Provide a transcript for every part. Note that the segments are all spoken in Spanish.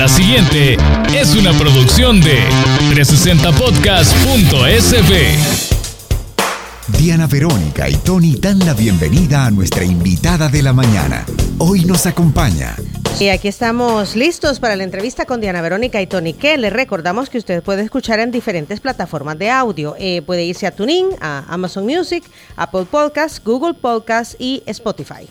La siguiente es una producción de 360podcast.sb. Diana Verónica y Tony dan la bienvenida a nuestra invitada de la mañana. Hoy nos acompaña. Y aquí estamos listos para la entrevista con Diana Verónica y Tony que Les recordamos que usted puede escuchar en diferentes plataformas de audio. Eh, puede irse a TuneIn, a Amazon Music, Apple Podcasts, Google Podcasts y Spotify.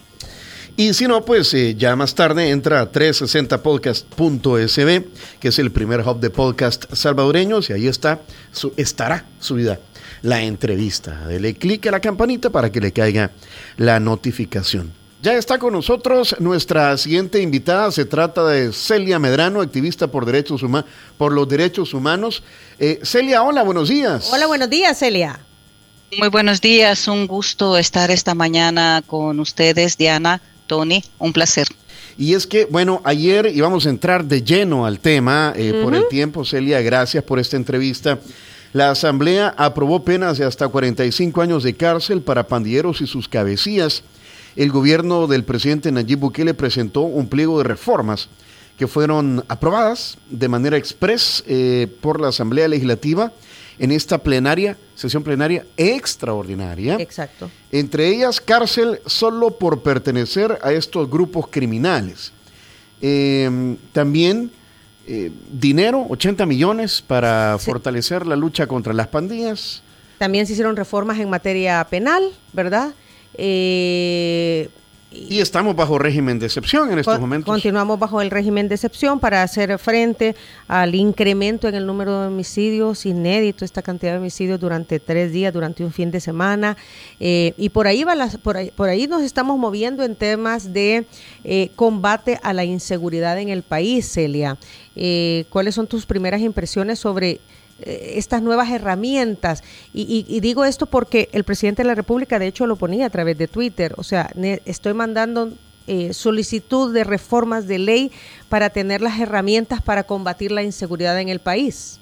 Y si no, pues eh, ya más tarde entra a 360podcast.sb, que es el primer hub de podcast salvadoreños, y ahí está, su, estará subida la entrevista. Dele clic a la campanita para que le caiga la notificación. Ya está con nosotros nuestra siguiente invitada. Se trata de Celia Medrano, activista por, derechos por los derechos humanos. Eh, Celia, hola, buenos días. Hola, buenos días, Celia. Muy buenos días, un gusto estar esta mañana con ustedes, Diana, Tony, un placer. Y es que, bueno, ayer íbamos a entrar de lleno al tema eh, por el tiempo. Celia, gracias por esta entrevista. La Asamblea aprobó penas de hasta 45 años de cárcel para pandilleros y sus cabecillas. El gobierno del presidente Nayib Bukele presentó un pliego de reformas que fueron aprobadas de manera express eh, por la Asamblea Legislativa en esta plenaria, sesión plenaria extraordinaria. Exacto. Entre ellas, cárcel solo por pertenecer a estos grupos criminales. Eh, también eh, dinero, 80 millones para fortalecer la lucha contra las pandillas. También se hicieron reformas en materia penal, ¿verdad? Eh, y estamos bajo régimen de excepción en estos momentos. Continuamos bajo el régimen de excepción para hacer frente al incremento en el número de homicidios, inédito esta cantidad de homicidios durante tres días, durante un fin de semana. Eh, y por ahí, va las, por, ahí, por ahí nos estamos moviendo en temas de eh, combate a la inseguridad en el país, Celia. Eh, ¿Cuáles son tus primeras impresiones sobre estas nuevas herramientas. Y, digo esto porque el presidente de la República, de hecho, lo ponía a través de Twitter. O sea, estoy mandando eh, solicitud de reformas de ley para tener las herramientas para combatir la inseguridad en el país.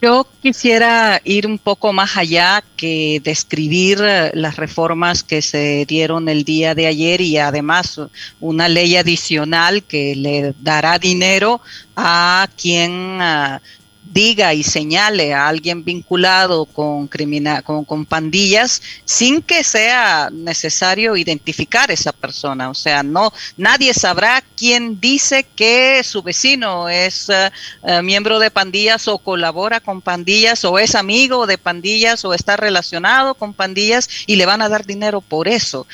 Yo quisiera ir un poco más allá que describir eh, las reformas que se dieron el día de ayer y además una ley adicional que le dará dinero a quien ah, diga y señale a alguien vinculado con, con, con, pandillas sin que sea necesario identificar esa persona. O sea, no, nadie sabrá quién dice que su vecino es eh, miembro de pandillas o colabora con pandillas o es amigo de pandillas o está relacionado con pandillas y le van a dar dinero por eso.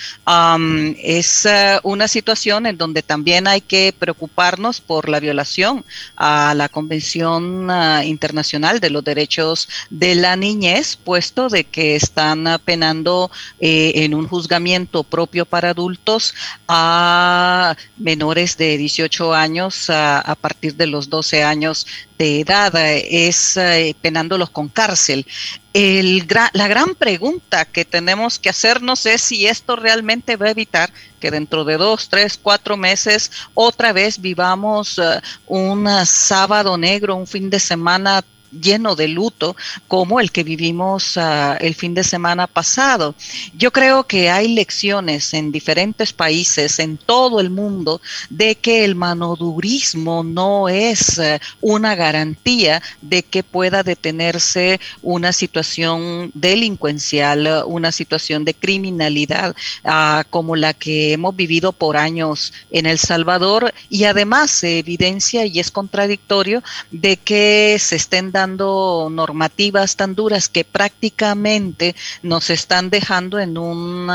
es eh, una situación en donde también hay que preocuparnos por la violación a la Convención Internacional de los Derechos de la Niñez, puesto de que están penando eh, en un juzgamiento propio para adultos a menores de 18 años a, partir de los 12 años de edad, es eh, penándolos con cárcel. El la gran pregunta que tenemos que hacernos es si esto realmente va a evitar que dentro de dos, tres, cuatro meses otra vez vivamos eh, un sábado negro, un fin de semana lleno de luto como el que vivimos ah, el fin de semana pasado. Yo creo que hay lecciones en diferentes países, en todo el mundo, de que el manodurismo no es eh, una garantía de que pueda detenerse una situación delincuencial, una situación de criminalidad ah, como la que hemos vivido por años en El Salvador y además se evidencia y es contradictorio de que se estén dando normativas tan duras que prácticamente nos están dejando en un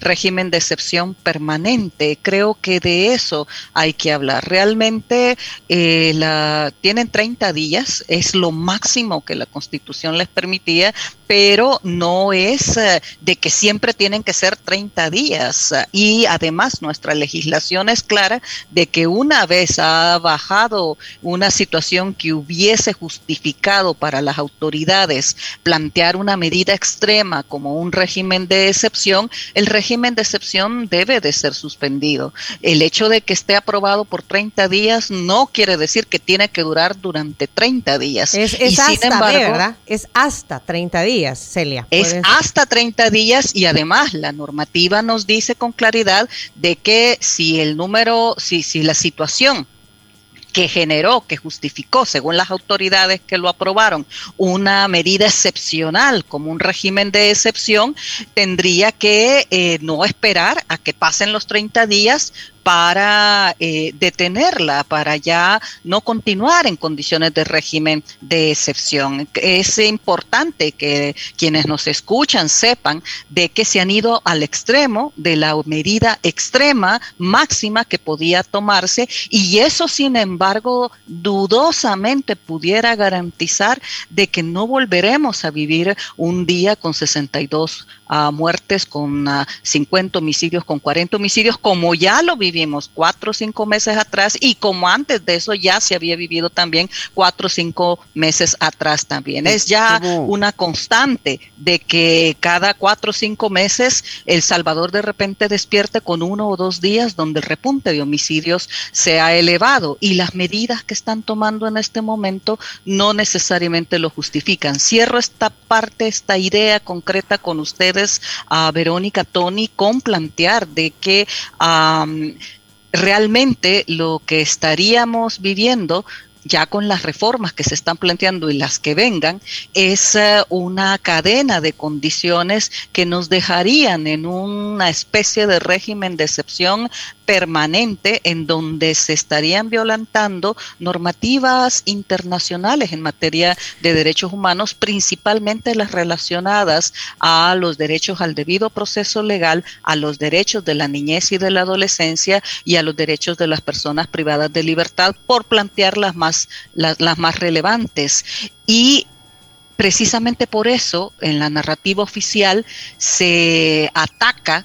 régimen de excepción permanente. Creo que de eso hay que hablar. Realmente eh, tienen 30 días, es lo máximo que la Constitución les permitía, pero no es eh, de que siempre tienen que ser 30 días. Y además nuestra legislación es clara de que una vez ha bajado una situación que hubiese justificado complicado para las autoridades plantear una medida extrema como un régimen de excepción, el régimen de excepción debe de ser suspendido. El hecho de que esté aprobado por 30 días no quiere decir que tiene que durar durante 30 días. Es, hasta, ¿verdad? Es hasta 30 días, Celia. Es hasta 30 días y además la normativa nos dice con claridad de que si el número, si, si la situación que generó, que justificó, según las autoridades que lo aprobaron, una medida excepcional como un régimen de excepción, tendría que eh, no esperar a que pasen los 30 días para eh, detenerla, para ya no continuar en condiciones de régimen de excepción. Es importante que quienes nos escuchan sepan de que se han ido al extremo de la medida extrema máxima que podía tomarse y eso, sin embargo, dudosamente pudiera garantizar de que no volveremos a vivir un día con 62 uh, muertes, con 50 ah, homicidios, con 40 homicidios, como ya lo vivimos vivimos cuatro o cinco meses atrás y como antes de eso ya se había vivido también cuatro o cinco meses atrás también. Es ya una constante de que cada cuatro o cinco meses El Salvador de repente despierte con uno o dos días donde el repunte de homicidios se ha elevado y las medidas que están tomando en este momento no necesariamente lo justifican. Cierro esta parte, esta idea concreta con ustedes, a Verónica, Tony, con plantear de que realmente lo que estaríamos viviendo ya con las reformas que se están planteando y las que vengan, es eh, una cadena de condiciones que nos dejarían en una especie de régimen de excepción permanente en donde se estarían violentando normativas internacionales en materia de derechos humanos, principalmente las relacionadas a los derechos al debido proceso legal, a los derechos de la niñez y de la adolescencia y a los derechos de las personas privadas de libertad, por plantear las más, las, las más relevantes. Y precisamente por eso en la narrativa oficial se ataca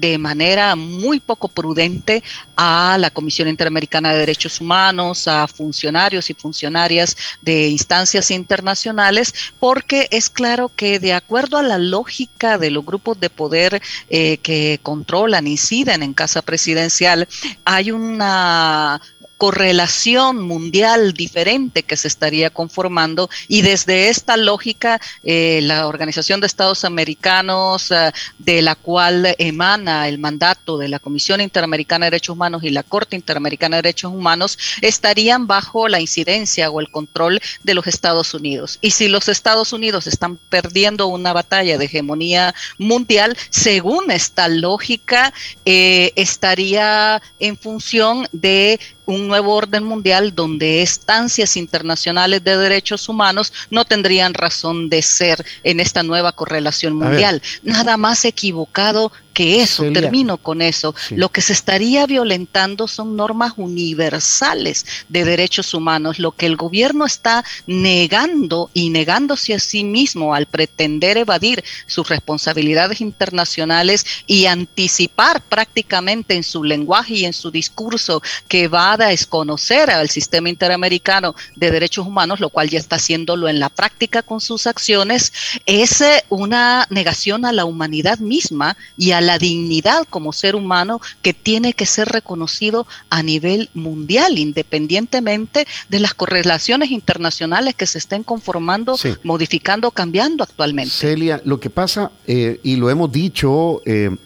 de manera muy poco prudente a la Comisión Interamericana de Derechos Humanos, a funcionarios y funcionarias de instancias internacionales, porque es claro que de acuerdo a la lógica de los grupos de poder eh, que controlan, inciden en casa presidencial, hay una correlación mundial diferente que se estaría conformando y desde esta lógica eh, la Organización de Estados Americanos eh, de la cual emana el mandato de la Comisión Interamericana de Derechos Humanos y la Corte Interamericana de Derechos Humanos estarían bajo la incidencia o el control de los Estados Unidos. Y si los Estados Unidos están perdiendo una batalla de hegemonía mundial, según esta lógica, eh, estaría en función de un nuevo orden mundial donde estancias internacionales de derechos humanos no tendrían razón de ser en esta nueva correlación mundial. Nada más equivocado que eso, termino con eso. Lo que se estaría violentando son normas universales de derechos humanos. Lo que el gobierno está negando y negándose a sí mismo al pretender evadir sus responsabilidades internacionales y anticipar prácticamente en su lenguaje y en su discurso que va a desconocer al sistema interamericano de derechos humanos, lo cual ya está haciéndolo en la práctica con sus acciones, es eh, una negación a la humanidad misma y a la dignidad como ser humano que tiene que ser reconocido a nivel mundial, independientemente de las correlaciones internacionales que se estén conformando, modificando, cambiando actualmente. Celia, lo que pasa, eh, y lo hemos dicho, eh,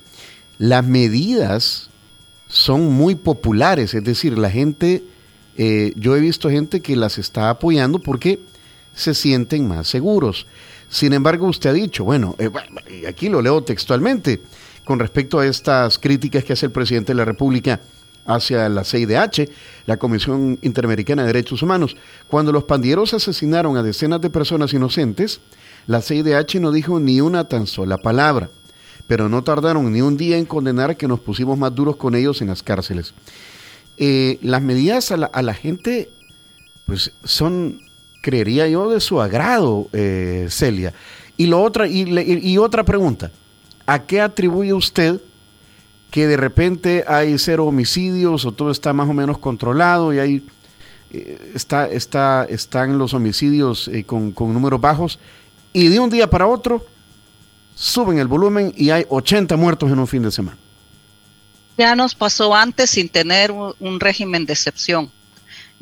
las medidas son muy populares, es decir, la gente, eh, yo he visto gente que las está apoyando porque se sienten más seguros. Sin embargo, usted ha dicho, bueno, aquí lo leo textualmente, con respecto a estas críticas que hace el presidente de la República hacia la CIDH, la Comisión Interamericana de Derechos Humanos. Cuando los pandilleros asesinaron a decenas de personas inocentes, la CIDH no dijo ni una tan sola palabra, pero no tardaron ni un día en condenar que nos pusimos más duros con ellos en las cárceles. Eh, las medidas a la, gente, pues son, creería yo, de su agrado, eh, Celia. Y, lo otra, y otra pregunta, ¿a qué atribuye usted que de repente hay cero homicidios o todo está más o menos controlado y hay eh, está, está, están los homicidios eh, con, números bajos y de un día para otro suben el volumen y hay 80 muertos en un fin de semana. Ya nos pasó antes sin tener un, régimen de excepción.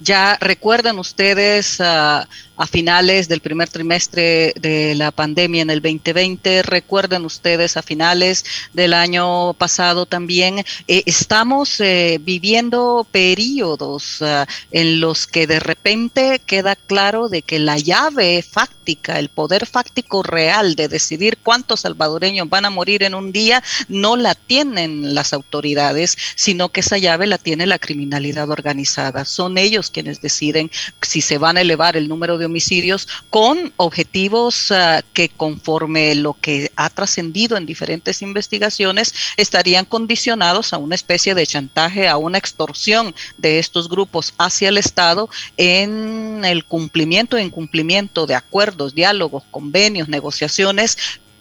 Ya recuerdan ustedes uh, a finales del primer trimestre de la pandemia en el 2020. Recuerden ustedes a finales del año pasado también. Eh, estamos eh, viviendo periodos uh, en los que de repente queda claro de que la llave fáctica, el poder fáctico real de decidir cuántos salvadoreños van a morir en un día, no la tienen las autoridades, sino que esa llave la tiene la criminalidad organizada. Son ellos quienes deciden si se van a elevar el número de homicidios con objetivos uh, que conforme lo que ha trascendido en diferentes investigaciones estarían condicionados a una especie de chantaje, a una extorsión de estos grupos hacia el Estado en el cumplimiento e incumplimiento de acuerdos, diálogos, convenios, negociaciones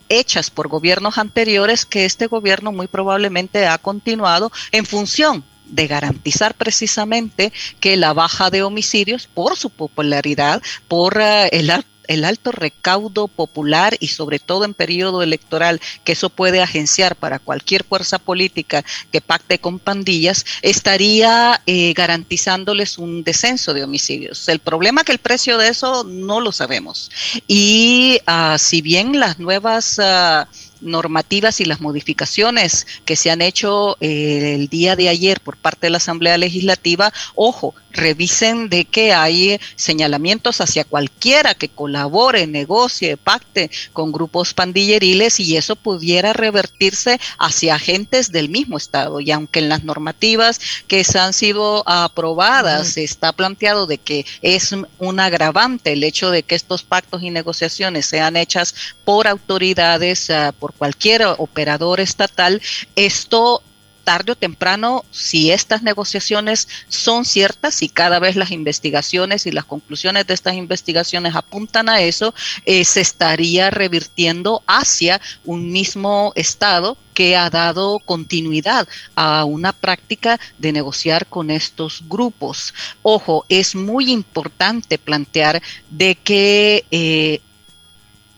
hechas por gobiernos anteriores que este gobierno muy probablemente ha continuado en función de garantizar precisamente que la baja de homicidios, por su popularidad, por uh, el el alto recaudo popular y sobre todo en periodo electoral, que eso puede agenciar para cualquier fuerza política que pacte con pandillas, estaría eh, garantizándoles un descenso de homicidios. El problema es que el precio de eso no lo sabemos. Y uh, si bien las nuevas... Uh, normativas y las modificaciones que se han hecho eh, el día de ayer por parte de la Asamblea Legislativa, ojo, revisen de que hay señalamientos hacia cualquiera que colabore, negocie, pacte con grupos pandilleriles y eso pudiera revertirse hacia agentes del mismo Estado. Y aunque en las normativas que se han sido aprobadas está planteado de que es un agravante el hecho de que estos pactos y negociaciones sean hechas por autoridades, uh, por cualquier operador estatal, esto tarde o temprano, si estas negociaciones son ciertas y cada vez las investigaciones y las conclusiones de estas investigaciones apuntan a eso, eh, se estaría revirtiendo hacia un mismo Estado que ha dado continuidad a una práctica de negociar con estos grupos. Ojo, es muy importante plantear de que eh,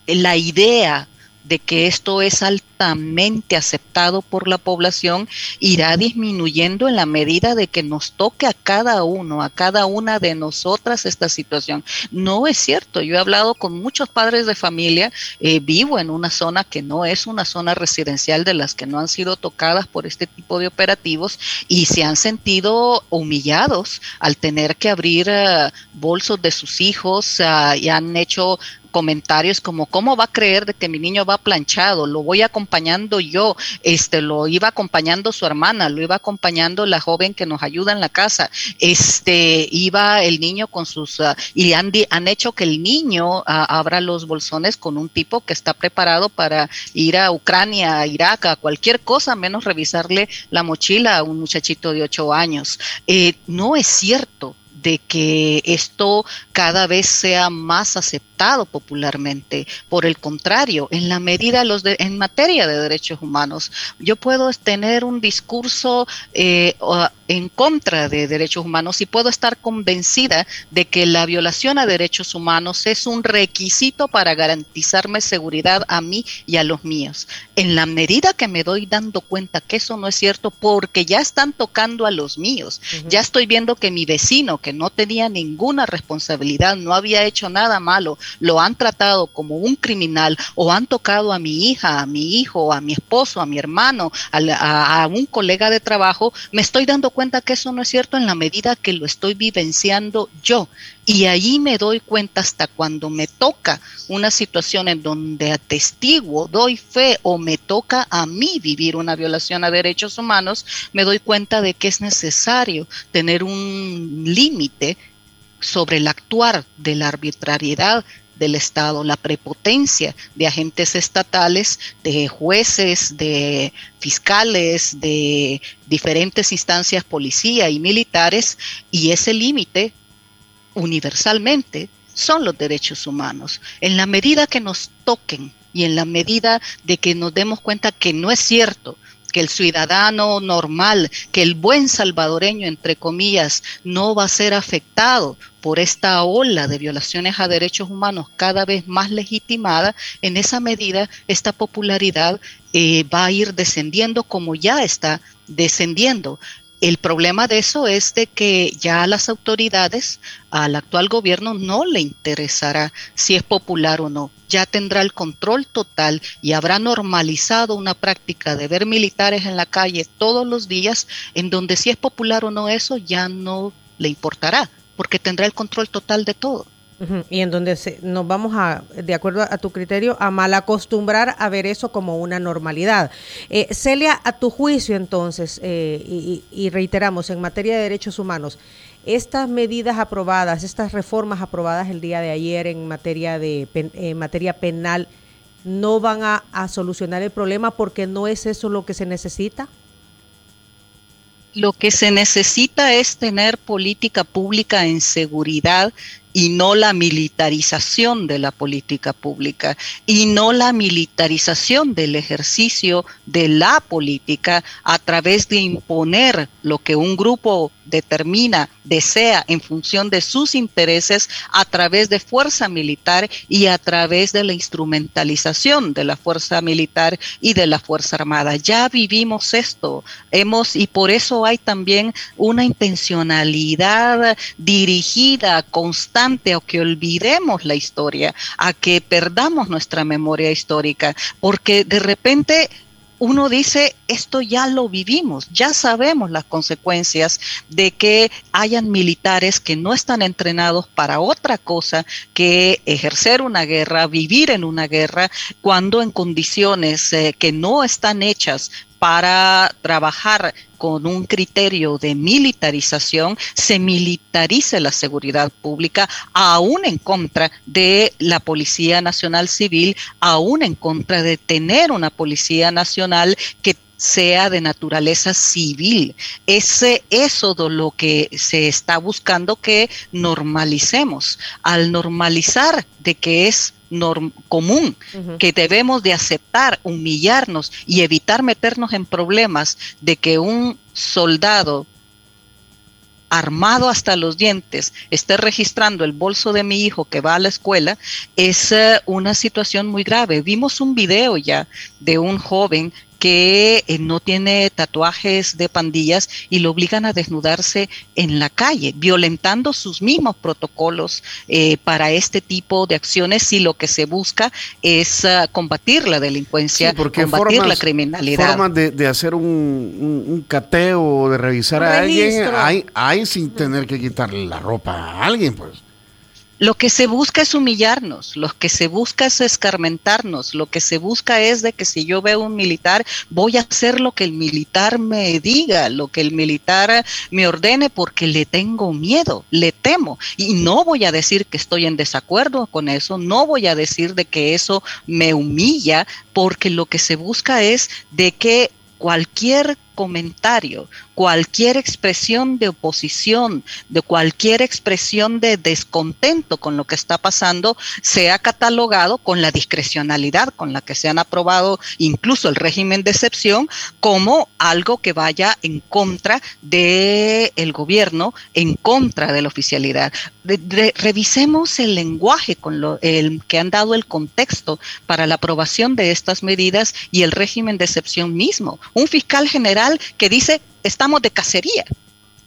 la idea de que esto es altamente aceptado por la población irá disminuyendo en la medida de que nos toque a cada uno, a cada una de nosotras esta situación. No es cierto, yo he hablado con muchos padres de familia, eh, vivo en una zona que no es una zona residencial de las que no han sido tocadas por este tipo de operativos y se han sentido humillados al tener que abrir uh, bolsos de sus hijos uh, y han hecho comentarios como cómo va a creer de que mi niño va planchado, lo voy acompañando yo, este lo iba acompañando su hermana, lo iba acompañando la joven que nos ayuda en la casa, este iba el niño con sus uh, y han, han hecho que el niño uh, abra los bolsones con un tipo que está preparado para ir a Ucrania, a Irak, a cualquier cosa menos revisarle la mochila a un muchachito de ocho años. Eh, no es cierto de que esto cada vez sea más popularmente. Por el contrario, en la medida los de, en materia de derechos humanos, yo puedo tener un discurso eh, en contra de derechos humanos y puedo estar convencida de que la violación a derechos humanos es un requisito para garantizarme seguridad a mí y a los míos. En la medida que me doy dando cuenta que eso no es cierto, porque ya están tocando a los míos, uh -huh. ya estoy viendo que mi vecino, que no tenía ninguna responsabilidad, no había hecho nada malo, lo han tratado como un criminal o han tocado a mi hija, a mi hijo, a mi esposo, a mi hermano, a, un colega de trabajo, me estoy dando cuenta que eso no es cierto en la medida que lo estoy vivenciando yo. Y ahí me doy cuenta hasta cuando me toca una situación en donde atestiguo, doy fe o me toca a mí vivir una violación a derechos humanos, me doy cuenta de que es necesario tener un límite sobre el actuar de la arbitrariedad del Estado, la prepotencia de agentes estatales, de jueces, de fiscales, de diferentes instancias, policía y militares, y ese límite universalmente son los derechos humanos. En la medida que nos toquen y en la medida de que nos demos cuenta que no es cierto que el ciudadano normal, que el buen salvadoreño, entre comillas, no va a ser afectado por esta ola de violaciones a derechos humanos cada vez más legitimada, en esa medida esta popularidad eh, va a ir descendiendo como ya está descendiendo. El problema de eso es de que ya a las autoridades, al actual gobierno, no le interesará si es popular o no. Ya tendrá el control total y habrá normalizado una práctica de ver militares en la calle todos los días, en donde si es popular o no eso ya no le importará, porque tendrá el control total de todo. Y en donde nos vamos a, de acuerdo a, tu criterio, a mal acostumbrar a ver eso como una normalidad. Eh, Celia, a tu juicio entonces, eh, y, reiteramos, en materia de derechos humanos, estas medidas aprobadas, estas reformas aprobadas el día de ayer en materia, de, en materia penal, no van a solucionar el problema porque no es eso lo que se necesita? Lo que se necesita es tener política pública en seguridad y no la militarización de la política pública y no la militarización del ejercicio de la política a través de imponer lo que un grupo determina, desea en función de sus intereses a través de fuerza militar y a través de la instrumentalización de la fuerza militar y de la fuerza armada. Ya vivimos esto, hemos y por eso hay también una intencionalidad dirigida, constante, a que olvidemos la historia, a que perdamos nuestra memoria histórica, porque de repente uno dice, esto ya lo vivimos, ya sabemos las consecuencias de que hayan militares que no están entrenados para otra cosa que ejercer una guerra, vivir en una guerra, cuando en condiciones eh, que no están hechas para trabajar con un criterio de militarización, se militarice la seguridad pública, aún en contra de la Policía Nacional Civil, aún en contra de tener una Policía Nacional que sea de naturaleza civil. Ese, eso de lo que se está buscando que normalicemos. Al normalizar de que es común que debemos de aceptar, humillarnos y evitar meternos en problemas de que un soldado armado hasta los dientes esté registrando el bolso de mi hijo que va a la escuela, es eh, una situación muy grave. Vimos un video ya de un joven que eh, no tiene tatuajes de pandillas y lo obligan a desnudarse en la calle, violentando sus mismos protocolos eh, para este tipo de acciones si lo que se busca es ah, combatir la delincuencia, combatir la criminalidad. Formas de, de hacer un, un, cateo, de revisar a alguien, hay, hay sin tener que quitarle la ropa a alguien, pues. Lo que se busca es humillarnos, lo que se busca es escarmentarnos, lo que se busca es de que si yo veo un militar, voy a hacer lo que el militar me diga, lo que el militar me ordene porque le tengo miedo, le temo. Y no voy a decir que estoy en desacuerdo con eso, no voy a decir de que eso me humilla, porque lo que se busca es de que cualquier comentario, cualquier expresión de oposición, de cualquier expresión de descontento con lo que está pasando, sea catalogado con la discrecionalidad con la que se han aprobado incluso el régimen de excepción como algo que vaya en contra del el gobierno, en contra de la oficialidad. revisemos el lenguaje con lo, el, que han dado el contexto para la aprobación de estas medidas y el régimen de excepción mismo. Un fiscal general que dice, estamos de cacería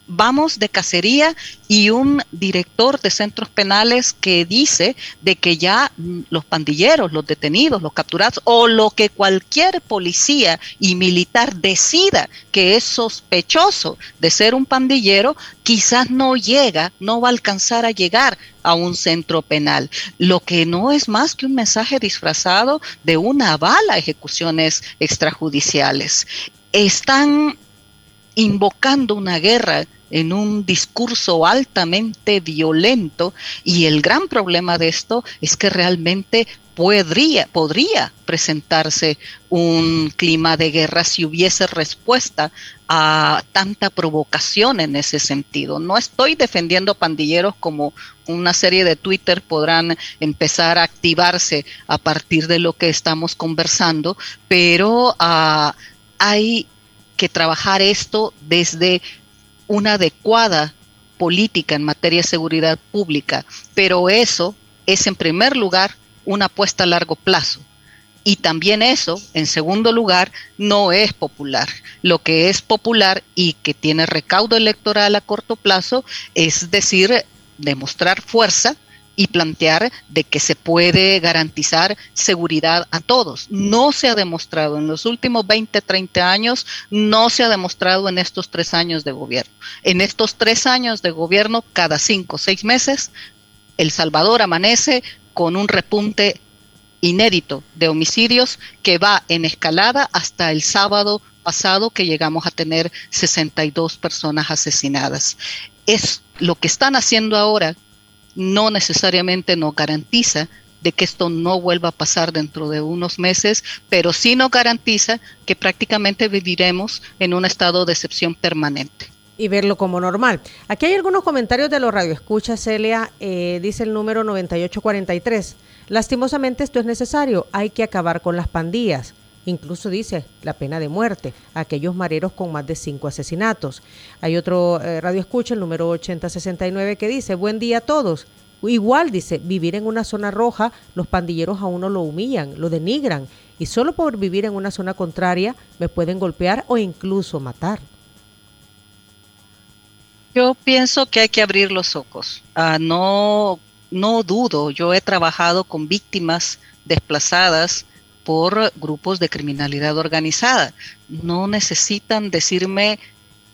vamos de cacería y un director de centros penales que dice de que ya los pandilleros, los detenidos, los capturados o lo que cualquier policía y militar decida que es sospechoso de ser un pandillero, quizás no llega, no va a alcanzar a llegar a un centro penal. Lo que no es más que un mensaje disfrazado de una bala ejecuciones extrajudiciales. Están invocando una guerra en un discurso altamente violento y el gran problema de esto es que realmente podría, podría presentarse un clima de guerra si hubiese respuesta a tanta provocación en ese sentido. No estoy defendiendo pandilleros como una serie de Twitter podrán empezar a activarse a partir de lo que estamos conversando, pero uh, hay que trabajar esto desde una adecuada política en materia de seguridad pública, pero eso es en primer lugar una apuesta a largo plazo. Y también eso, en segundo lugar, no es popular. Lo que es popular y que tiene recaudo electoral a corto plazo es decir, demostrar fuerza y plantear de que se puede garantizar seguridad a todos. No se ha demostrado en los últimos 20, 30 años, no se ha demostrado en estos tres años de gobierno. En estos tres años de gobierno, cada cinco seis meses, El Salvador amanece con un repunte inédito de homicidios que va en escalada hasta el sábado pasado que llegamos a tener 62 personas asesinadas. Es lo que están haciendo ahora no necesariamente nos garantiza de que esto no vuelva a pasar dentro de unos meses, pero sí nos garantiza que prácticamente viviremos en un estado de excepción permanente. Y verlo como normal. Aquí hay algunos comentarios de los radioescuchas, Celia, eh, dice el número 9843. Lastimosamente esto es necesario, hay que acabar con las pandillas. Incluso dice la pena de muerte a aquellos mareros con más de cinco asesinatos. Hay otro eh, radio escucha, el número 8069, que dice, buen día a todos. Igual dice, vivir en una zona roja, los pandilleros a uno lo humillan, lo denigran, y solo por vivir en una zona contraria me pueden golpear o incluso matar. Yo pienso que hay que abrir los ojos. Ah, no, no dudo, yo he trabajado con víctimas desplazadas por grupos de criminalidad organizada. No necesitan decirme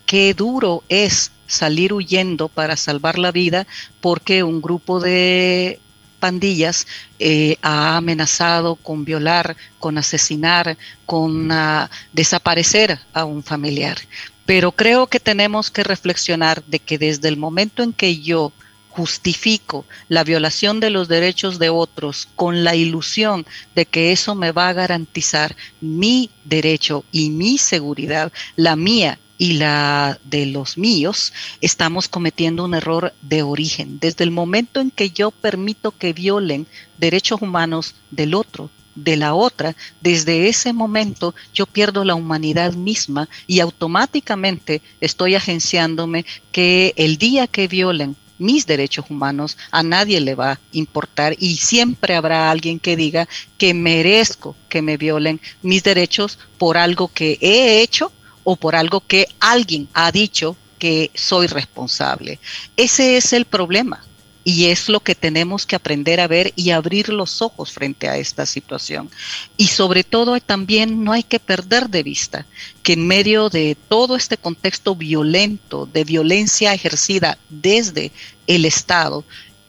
qué duro es salir huyendo para salvar la vida porque un grupo de pandillas eh, ha amenazado con violar, con asesinar, con uh, desaparecer a un familiar. Pero creo que tenemos que reflexionar de que desde el momento en que yo justifico la violación de los derechos de otros con la ilusión de que eso me va a garantizar mi derecho y mi seguridad, la mía y la de los míos, estamos cometiendo un error de origen. Desde el momento en que yo permito que violen derechos humanos del otro, de la otra, desde ese momento yo pierdo la humanidad misma y automáticamente estoy agenciándome que el día que violen mis derechos humanos, a nadie le va a importar y siempre habrá alguien que diga que merezco que me violen mis derechos por algo que he hecho o por algo que alguien ha dicho que soy responsable. Ese es el problema. Y es lo que tenemos que aprender a ver y abrir los ojos frente a esta situación. Y sobre todo también no hay que perder de vista que en medio de todo este contexto violento, de violencia ejercida desde el Estado,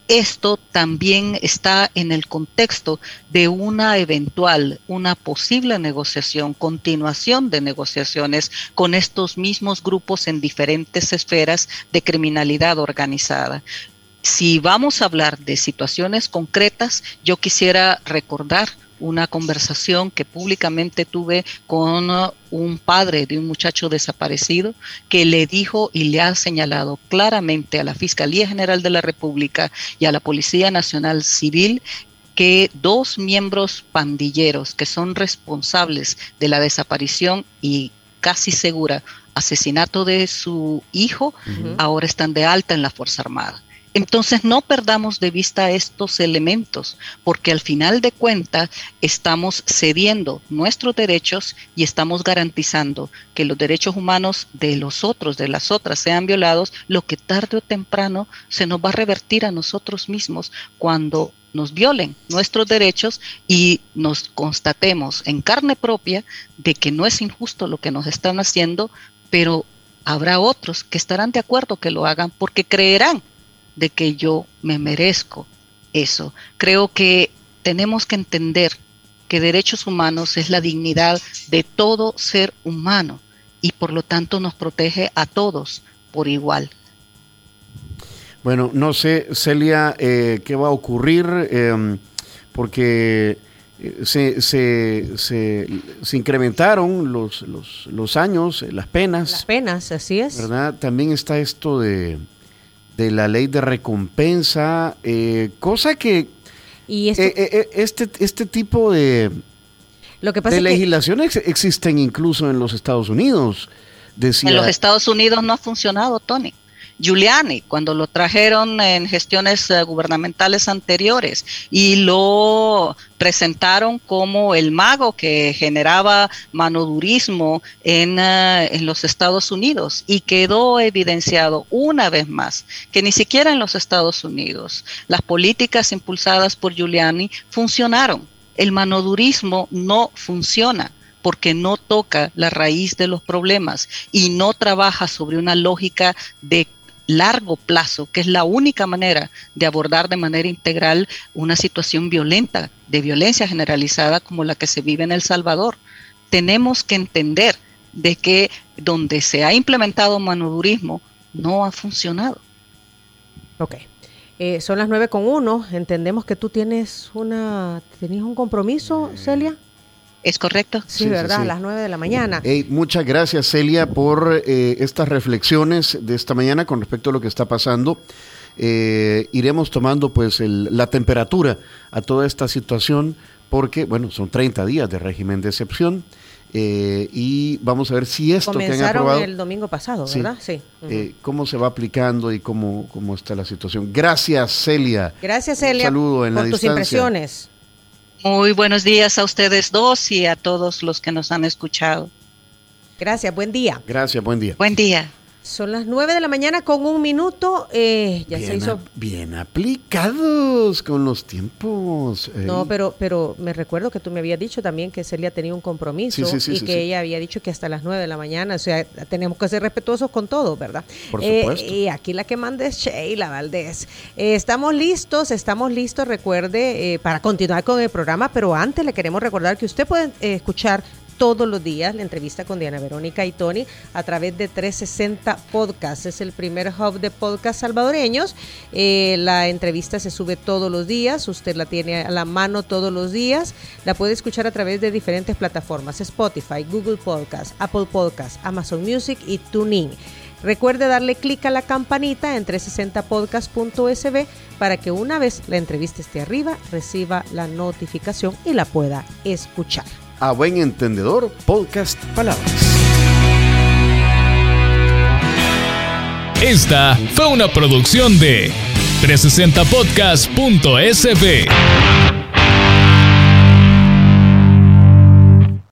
esto también está en el contexto de una eventual, una posible negociación, continuación de negociaciones con estos mismos grupos en diferentes esferas de criminalidad organizada si vamos a hablar de situaciones concretas, yo quisiera recordar una conversación que públicamente tuve con uh, un padre de un muchacho desaparecido que le dijo y le ha señalado claramente a la Fiscalía General de la República y a la Policía Nacional Civil que dos miembros pandilleros que son responsables de la desaparición y casi segura asesinato de su hijo ahora están de alta en la Fuerza Armada. Entonces no perdamos de vista estos elementos, porque al final de cuentas estamos cediendo nuestros derechos y estamos garantizando que los derechos humanos de los otros, de las otras, sean violados, lo que tarde o temprano se nos va a revertir a nosotros mismos cuando nos violen nuestros derechos y nos constatemos en carne propia de que no es injusto lo que nos están haciendo, pero habrá otros que estarán de acuerdo que lo hagan porque creerán de que yo me merezco eso. Creo que tenemos que entender que derechos humanos es la dignidad de todo ser humano y por lo tanto nos protege a todos por igual. Bueno, no sé, Celia, eh, qué va a ocurrir, em, porque eh, se, se, se, incrementaron los, los, los, años, las penas. Las penas, así es. ¿Verdad? También está esto de, de la ley de recompensa, eh, cosa que y eh, eh, este, este tipo de, Lo que pasa de es que- legislaciones existen incluso en los Estados Unidos. Decía, En los Estados Unidos no ha funcionado, Tony. Giuliani, cuando lo trajeron en gestiones eh, gubernamentales anteriores y lo presentaron como el mago que generaba manodurismo eh, en los Estados Unidos y quedó evidenciado una vez más que ni siquiera en los Estados Unidos las políticas impulsadas por Giuliani funcionaron. El manodurismo no funciona porque no toca la raíz de los problemas y no trabaja sobre una lógica de largo plazo, que es la única manera de abordar de manera integral una situación violenta, de violencia generalizada como la que se vive en El Salvador. Tenemos que entender de que donde se ha implementado manodurismo no ha funcionado. Ok. Eh, son las nueve con uno. Entendemos que tú tienes una, tenías un compromiso, Celia. ¿Es correcto? Sí, ¿verdad? sí. A las nueve de la mañana. Hey, muchas gracias, Celia, por eh, estas reflexiones de esta mañana con respecto a lo que está pasando. Eh, iremos tomando pues el- la temperatura a toda esta situación porque, bueno, son 30 días de régimen de excepción eh, y vamos a ver si esto que han Comenzaron aprobado, el domingo pasado, Sí. ¿verdad? Sí. Eh, cómo se va aplicando y cómo, cómo está la situación. Gracias, Celia. Gracias, un Celia, saludo en la por tus distancia. impresiones. Muy buenos días a ustedes dos y a todos los que nos han escuchado. Gracias, buen día. Gracias, buen día. Buen día. Son las nueve de la mañana con un minuto. eh, ya se bien, hizo. a- bien aplicados con los tiempos. eh. No, pero, pero me recuerdo que tú me habías dicho también que Celia tenía un compromiso Sí, sí, sí, y que ella había dicho que hasta las 9 de la mañana. O sea, tenemos que ser respetuosos con todo, ¿verdad? Por Eh, supuesto. y aquí la que manda es Sheila Valdés. Eh, estamos listos, estamos listos, recuerde, eh, para continuar con el programa, pero antes le queremos recordar que usted puede escuchar todos los días la entrevista con Diana Verónica y Tony a través de 360 Podcast. Es el primer hub de podcast salvadoreños. Eh, la entrevista se sube todos los días. Usted la tiene a la mano todos los días. La puede escuchar a través de diferentes plataformas: Spotify, Google Podcast, Apple Podcast, Amazon Music y TuneIn. Recuerde darle clic a la campanita en 360podcast.sb para que una vez la entrevista esté arriba, reciba la notificación y la pueda escuchar. A buen entendedor, podcast Palabras. Esta fue una producción de 360podcast.sb.